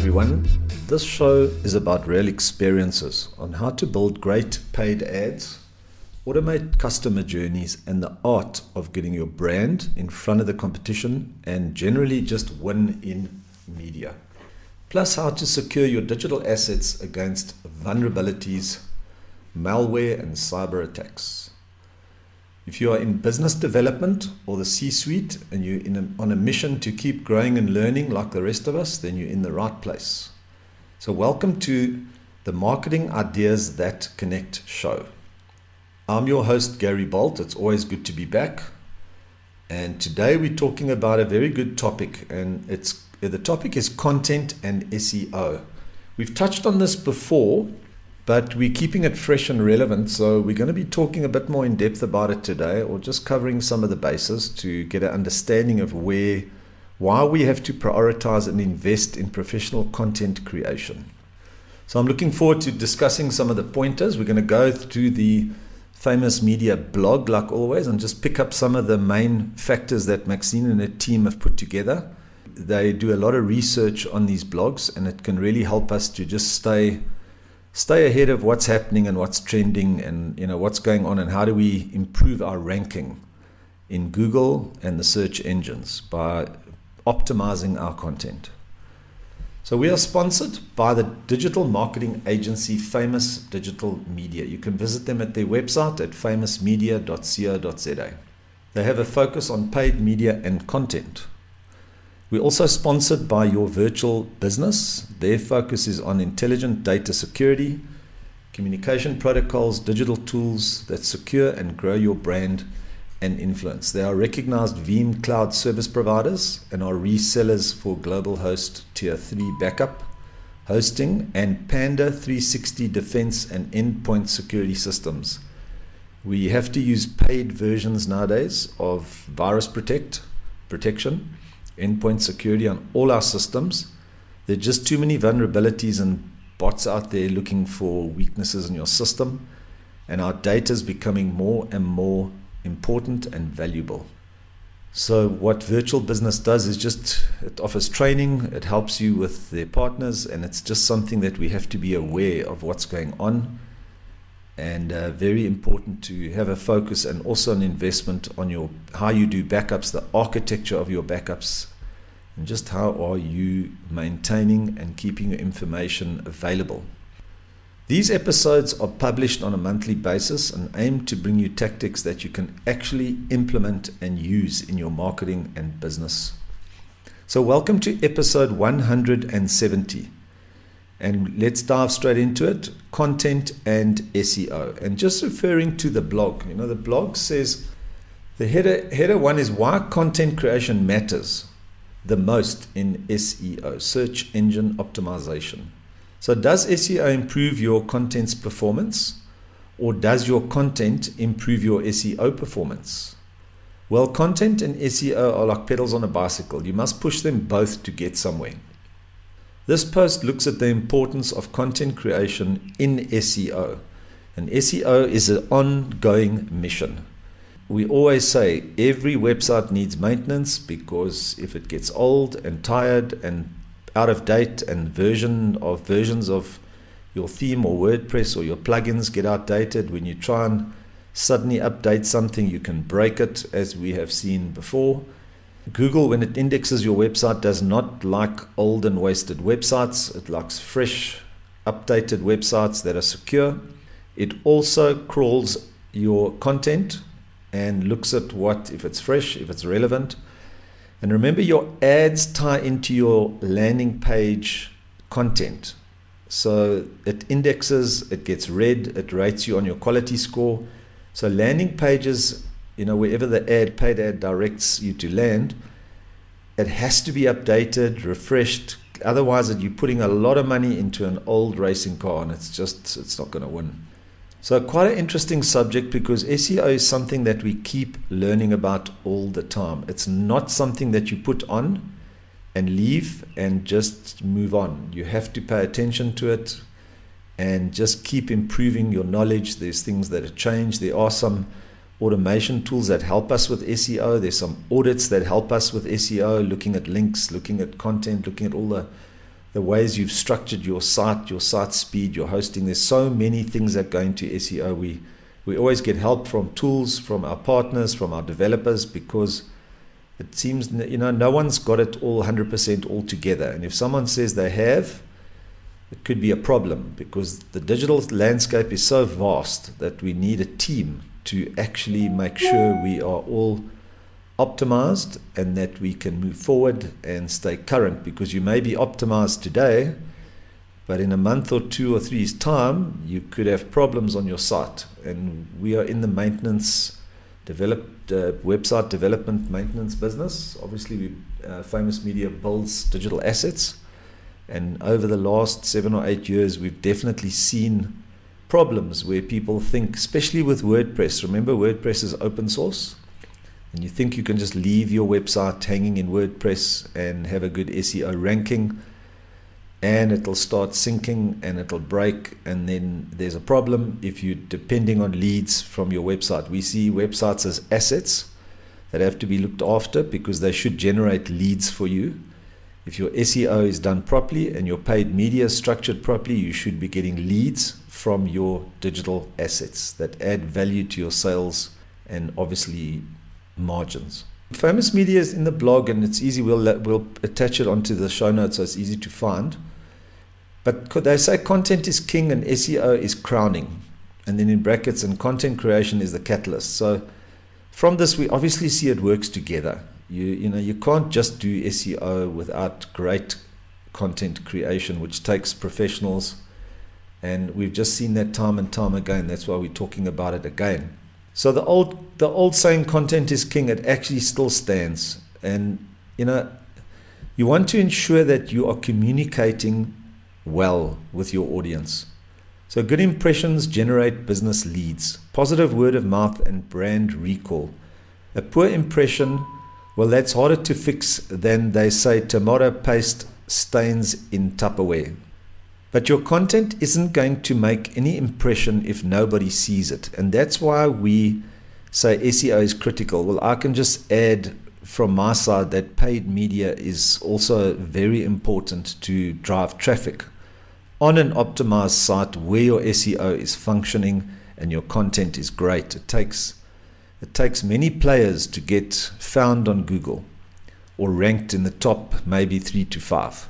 everyone. This show is about real experiences on how to build great paid ads, automate customer journeys, and the art of getting your brand in front of the competition and generally just win in media. Plus, how to secure your digital assets against vulnerabilities, malware, and cyber attacks. If you are in business development or the C suite and you're a, on a mission to keep growing and learning like the rest of us, then you're in the right place. So, welcome to the Marketing Ideas That Connect show. I'm your host, Gary Bolt. It's always good to be back. And today we're talking about a very good topic, and it's the topic is content and SEO. We've touched on this before but we're keeping it fresh and relevant. So we're going to be talking a bit more in depth about it today, or just covering some of the bases to get an understanding of where, why we have to prioritize and invest in professional content creation. So I'm looking forward to discussing some of the pointers. We're going to go through the famous media blog, like always, and just pick up some of the main factors that Maxine and her team have put together. They do a lot of research on these blogs, and it can really help us to just stay stay ahead of what's happening and what's trending and you know what's going on and how do we improve our ranking in Google and the search engines by optimizing our content. So we are sponsored by the digital marketing agency Famous Digital Media. You can visit them at their website at famousmedia.co.za. They have a focus on paid media and content. We're also sponsored by Your Virtual Business. Their focus is on intelligent data security, communication protocols, digital tools that secure and grow your brand and influence. They are recognized Veeam cloud service providers and are resellers for Global Host Tier 3 backup, hosting, and Panda 360 defense and endpoint security systems. We have to use paid versions nowadays of Virus Protect protection endpoint security on all our systems. There are just too many vulnerabilities and bots out there looking for weaknesses in your system, and our data is becoming more and more important and valuable. So, what virtual business does is just it offers training, it helps you with their partners, and it's just something that we have to be aware of what's going on and uh, very important to have a focus and also an investment on your how you do backups, the architecture of your backups, and just how are you maintaining and keeping your information available. These episodes are published on a monthly basis and aim to bring you tactics that you can actually implement and use in your marketing and business. So, welcome to episode 170. And let's dive straight into it content and SEO. And just referring to the blog, you know, the blog says the header, header one is why content creation matters the most in SEO, search engine optimization. So, does SEO improve your content's performance? Or does your content improve your SEO performance? Well, content and SEO are like pedals on a bicycle. You must push them both to get somewhere. This post looks at the importance of content creation in SEO. And SEO is an ongoing mission. We always say every website needs maintenance because if it gets old and tired and out of date and version of versions of your theme or WordPress or your plugins get outdated, when you try and suddenly update something, you can break it as we have seen before. Google, when it indexes your website, does not like old and wasted websites. It likes fresh, updated websites that are secure. It also crawls your content and looks at what, if it's fresh, if it's relevant. And remember, your ads tie into your landing page content. So it indexes, it gets read, it rates you on your quality score. So landing pages you know, wherever the ad, paid ad directs you to land, it has to be updated, refreshed. Otherwise, you're putting a lot of money into an old racing car, and it's just it's not going to win. So, quite an interesting subject because SEO is something that we keep learning about all the time. It's not something that you put on and leave and just move on. You have to pay attention to it and just keep improving your knowledge. There's things that have changed. There are some automation tools that help us with SEO. There's some audits that help us with SEO, looking at links, looking at content, looking at all the the ways you've structured your site, your site speed, your hosting. There's so many things that go into SEO. We we always get help from tools, from our partners, from our developers, because it seems you know no one's got it all 100% all together. And if someone says they have, it could be a problem because the digital landscape is so vast that we need a team to actually make sure we are all optimized and that we can move forward and stay current because you may be optimized today but in a month or two or three's time you could have problems on your site. And we are in the maintenance developed uh, website development maintenance business. Obviously we uh, famous media builds digital assets. And over the last 7 or 8 years we've definitely seen problems where people think especially with WordPress. Remember WordPress is open source and you think you can just leave your website hanging in WordPress and have a good SEO ranking, and it'll start sinking and it'll break, and then there's a problem if you're depending on leads from your website. We see websites as assets that have to be looked after because they should generate leads for you. If your SEO is done properly and your paid media is structured properly, you should be getting leads from your digital assets that add value to your sales and obviously margins. Famous Media is in the blog, and it's easy. We'll we'll attach it onto the show notes, so it's easy to find. But they say content is king and SEO is crowning, and then in brackets, and content creation is the catalyst. So from this, we obviously see it works together. You you know you can't just do SEO without great content creation, which takes professionals, and we've just seen that time and time again. That's why we're talking about it again. So the old the old saying content is king it actually still stands and you know you want to ensure that you are communicating well with your audience. So good impressions generate business leads, positive word of mouth and brand recall. A poor impression, well that's harder to fix than they say tomato paste stains in Tupperware. But your content isn't going to make any impression if nobody sees it. And that's why we say SEO is critical. Well, I can just add from my side that paid media is also very important to drive traffic on an optimized site where your SEO is functioning and your content is great. It takes it takes many players to get found on Google or ranked in the top maybe 3 to 5.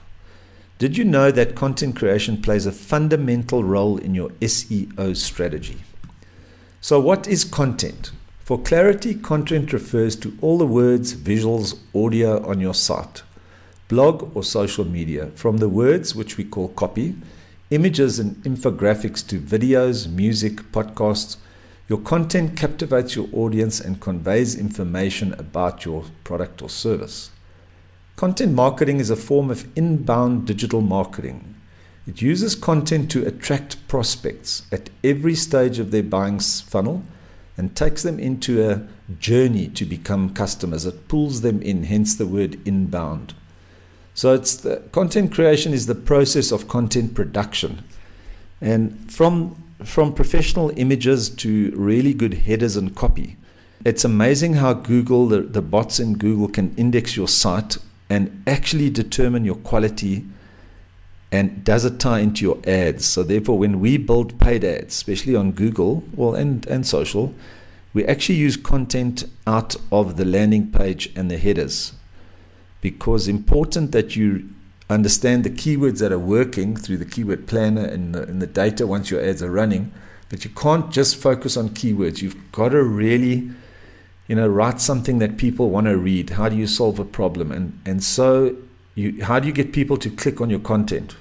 Did you know that content creation plays a fundamental role in your SEO strategy? So, what is content? For clarity, content refers to all the words, visuals, audio on your site, blog, or social media, from the words, which we call copy, images and infographics to videos, music, podcasts. Your content captivates your audience and conveys information about your product or service. Content marketing is a form of inbound digital marketing. It uses content to attract prospects at every stage of their buying funnel and takes them into a journey to become customers. It pulls them in, hence the word inbound. So it's the content creation is the process of content production. And from from professional images to really good headers and copy. It's amazing how Google, the, the bots in Google can index your site and actually determine your quality and does it tie into your ads. So therefore when we build paid ads especially on google well and, and social we actually use content out of the landing page and the headers. Because important that you understand the keywords that are working through the keyword planner and the, and the data once your ads are running but you can't just focus on keywords. You've got to really you know, write something that people want to read. How do you solve a problem? And and so you how do you get people to click on your content?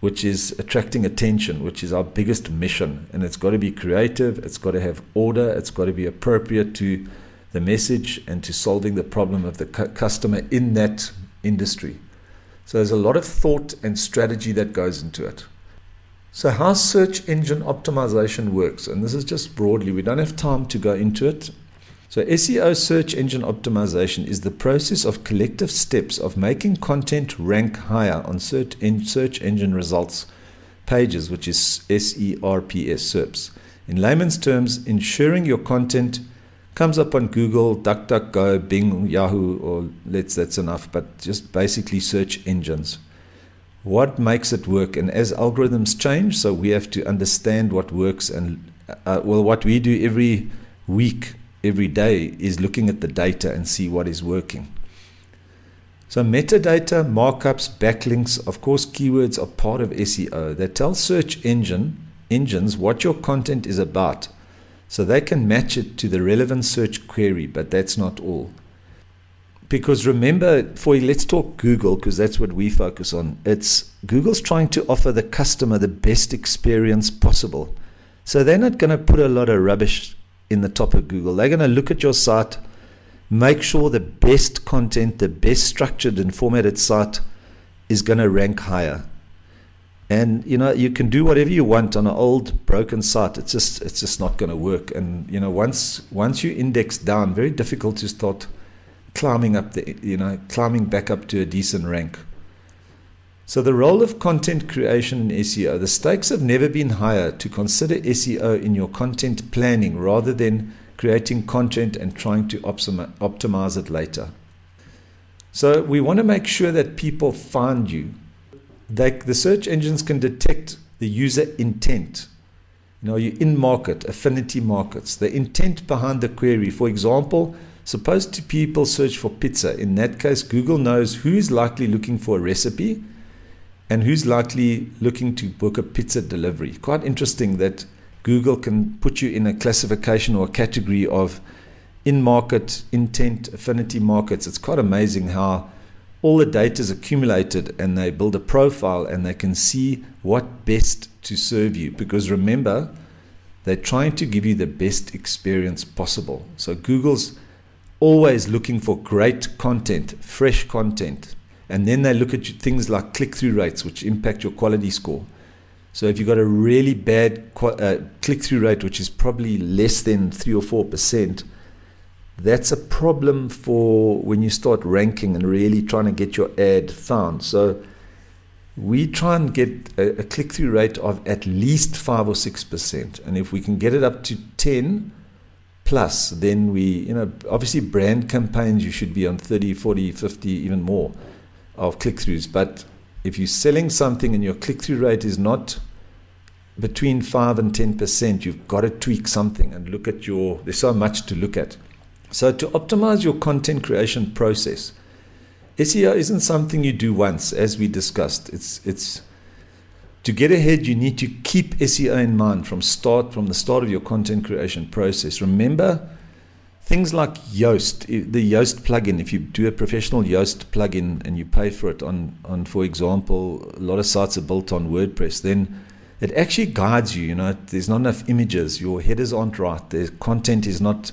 Which is attracting attention, which is our biggest mission. And it's got to be creative, it's got to have order, it's got to be appropriate to the message and to solving the problem of the cu- customer in that industry. So there's a lot of thought and strategy that goes into it. So, how search engine optimization works, and this is just broadly, we don't have time to go into it. So, SEO search engine optimization is the process of collective steps of making content rank higher on search, search engine results pages, which is SERPS, SERPs. In layman's terms, ensuring your content comes up on Google, DuckDuckGo, Bing, Yahoo, or let's that's enough, but just basically search engines. what makes it work. And as algorithms change, so we have to understand what works. And uh, well, what we do every week, every day, is looking at the data and see what is working. So, metadata, markups, backlinks, of course, keywords are part of SEO. They tell search engine engines what your content is about. So they can match it to the relevant search query, but that's not all. Because remember, for let's talk Google because that's what we focus on. It's Google's trying to offer the customer the best experience possible. So they're not going to put a lot of rubbish in the top of Google. They're going to look at your site, make sure the best content, the best structured and formatted site is going to rank higher. And you know you can do whatever you want on an old broken site. It's just it's just not going to work. And you know once once you index down, very difficult to start climbing up the you know climbing back up to a decent rank. So the role of content creation in SEO, the stakes have never been higher to consider SEO in your content planning rather than creating content and trying to optimize it later. So we want to make sure that people find you they, the search engines can detect the user intent. You know, you in market, affinity markets, the intent behind the query. For example, suppose two people search for pizza. In that case, Google knows who's likely looking for a recipe and who's likely looking to book a pizza delivery. Quite interesting that Google can put you in a classification or a category of in market, intent, affinity markets. It's quite amazing how all the data is accumulated and they build a profile and they can see what best to serve you. Because remember, they're trying to give you the best experience possible. So Google's always looking for great content, fresh content. And then they look at things like click through rates, which impact your quality score. So if you've got a really bad uh, click through rate, which is probably less than 3 or 4%, that's a problem for when you start ranking and really trying to get your ad found. So we try and get a, a click through rate of at least 5 or 6%. And if we can get it up to 10 plus, then we, you know, obviously brand campaigns, you should be on 30, 40, 50, even more of click throughs. But if you're selling something and your click through rate is not between 5 and 10%, you've got to tweak something and look at your, there's so much to look at. So, to optimize your content creation process, SEO isn't something you do once, as we discussed. It's, it's to get ahead, you need to keep SEO in mind from start from the start of your content creation process. Remember things like Yoast, the Yoast plugin. If you do a professional Yoast plugin and you pay for it on, on for example, a lot of sites are built on WordPress, then it actually guides you. You know, there's not enough images, your headers aren't right, the content is not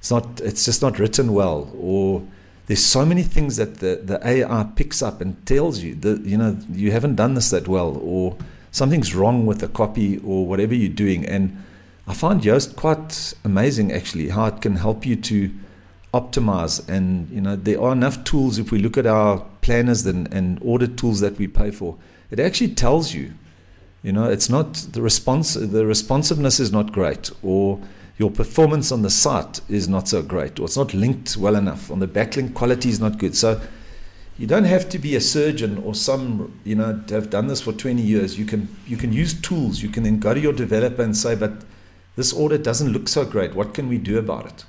it's not it's just not written well or there's so many things that the, the AI picks up and tells you that you know you haven't done this that well or something's wrong with the copy or whatever you're doing and I find Yoast quite amazing actually how it can help you to optimize and you know there are enough tools if we look at our planners and, and audit tools that we pay for it actually tells you you know it's not the response the responsiveness is not great or your performance on the site is not so great, or it's not linked well enough, on the backlink quality is not good. So you don't have to be a surgeon or some, you know, have done this for 20 years. You can you can use tools. You can then go to your developer and say, but this audit doesn't look so great. What can we do about it?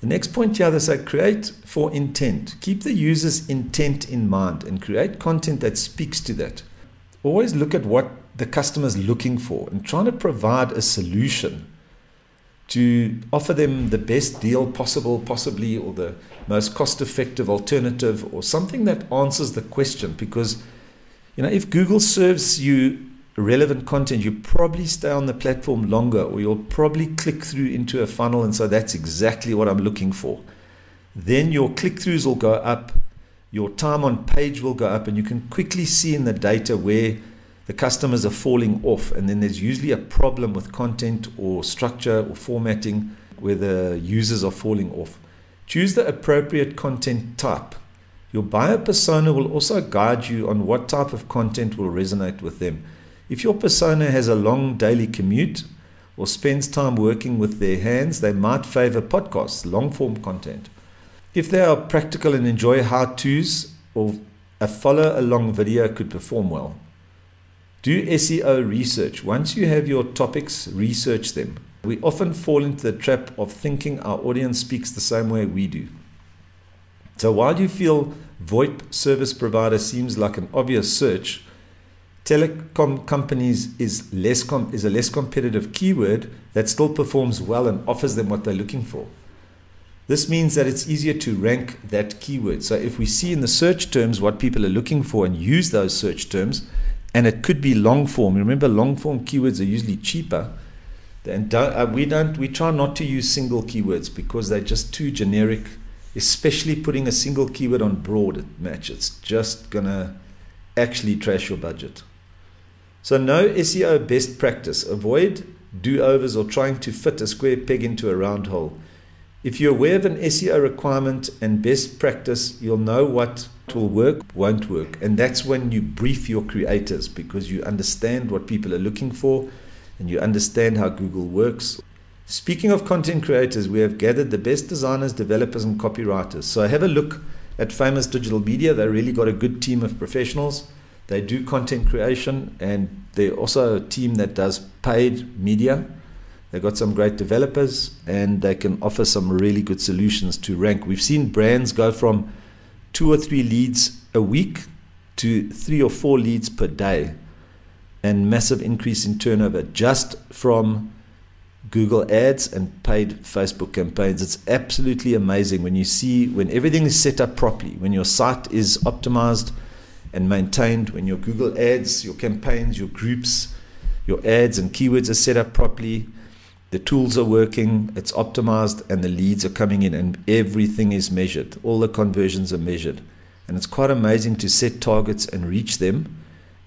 The next point here, they say create for intent. Keep the user's intent in mind and create content that speaks to that. Always look at what the customer is looking for and trying to provide a solution to offer them the best deal possible, possibly, or the most cost effective alternative, or something that answers the question. Because, you know, if Google serves you relevant content, you probably stay on the platform longer, or you'll probably click through into a funnel and so that's exactly what I'm looking for. Then your click throughs will go up, your time on page will go up, and you can quickly see in the data where the customers are falling off, and then there's usually a problem with content or structure or formatting where the users are falling off. Choose the appropriate content type. Your buyer persona will also guide you on what type of content will resonate with them. If your persona has a long daily commute or spends time working with their hands, they might favor podcasts, long form content. If they are practical and enjoy how to's or a follow along video could perform well. Do SEO research. Once you have your topics, research them. We often fall into the trap of thinking our audience speaks the same way we do. So while you feel VoIP service provider seems like an obvious search, telecom companies is less com- is a less competitive keyword that still performs well and offers them what they're looking for. This means that it's easier to rank that keyword. So if we see in the search terms what people are looking for and use those search terms, and it could be long form. Remember, long form keywords are usually cheaper. And uh, we don't we try not to use single keywords because they're just too generic. Especially putting a single keyword on broad match, it's just gonna actually trash your budget. So, no SEO best practice. Avoid do overs or trying to fit a square peg into a round hole. If you're aware of an SEO requirement and best practice, you'll know what will work, won't work. And that's when you brief your creators because you understand what people are looking for and you understand how Google works. Speaking of content creators, we have gathered the best designers, developers, and copywriters. So have a look at Famous Digital Media. They really got a good team of professionals. They do content creation and they're also a team that does paid media. They've got some great developers and they can offer some really good solutions to rank. We've seen brands go from two or three leads a week to three or four leads per day and massive increase in turnover just from Google ads and paid Facebook campaigns. It's absolutely amazing when you see when everything is set up properly, when your site is optimized and maintained when your Google ads, your campaigns, your groups, your ads and keywords are set up properly. The tools are working, it's optimized, and the leads are coming in, and everything is measured. All the conversions are measured. And it's quite amazing to set targets and reach them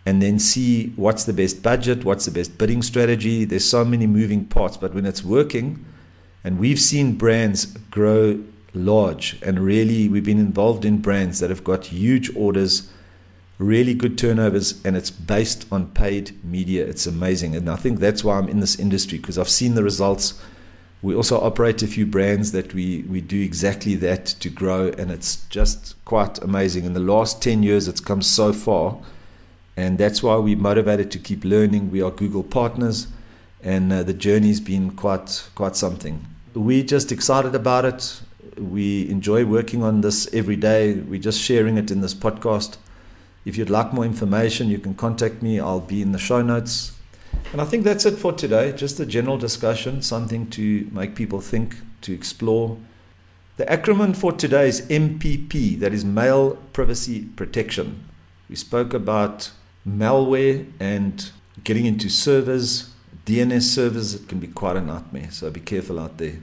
and then see what's the best budget, what's the best bidding strategy. There's so many moving parts, but when it's working, and we've seen brands grow large, and really, we've been involved in brands that have got huge orders really good turnovers and it's based on paid media. It's amazing. And I think that's why I'm in this industry because I've seen the results. We also operate a few brands that we, we do exactly that to grow, and it's just quite amazing. In the last 10 years, it's come so far, and that's why we're motivated to keep learning. We are Google partners, and uh, the journey's been quite, quite something. We're just excited about it. We enjoy working on this every day. We're just sharing it in this podcast. If you'd like more information, you can contact me. I'll be in the show notes. And I think that's it for today. Just a general discussion, something to make people think, to explore. The acronym for today is MPP, that is Mail Privacy Protection. We spoke about malware and getting into servers, DNS servers. It can be quite a nightmare, so be careful out there.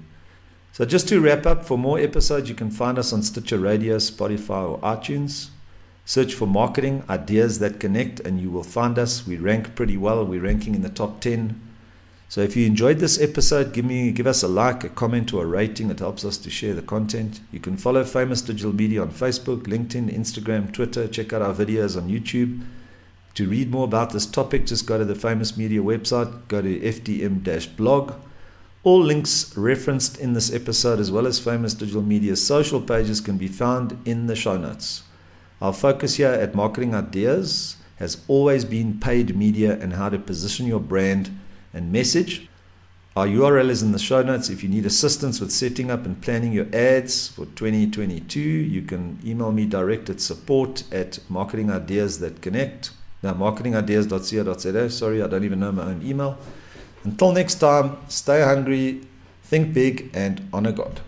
So, just to wrap up, for more episodes, you can find us on Stitcher Radio, Spotify, or iTunes. Search for marketing ideas that connect, and you will find us. We rank pretty well. We're ranking in the top 10. So if you enjoyed this episode, give me give us a like, a comment, or a rating. It helps us to share the content. You can follow Famous Digital Media on Facebook, LinkedIn, Instagram, Twitter. Check out our videos on YouTube. To read more about this topic, just go to the Famous Media website, go to FDM-blog. All links referenced in this episode, as well as Famous Digital Media's social pages, can be found in the show notes. Our focus here at Marketing Ideas has always been paid media and how to position your brand and message. Our URL is in the show notes. If you need assistance with setting up and planning your ads for 2022, you can email me direct at support at marketing. Now, marketingideas.co.za. Sorry, I don't even know my own email. Until next time, stay hungry, think big, and honor God.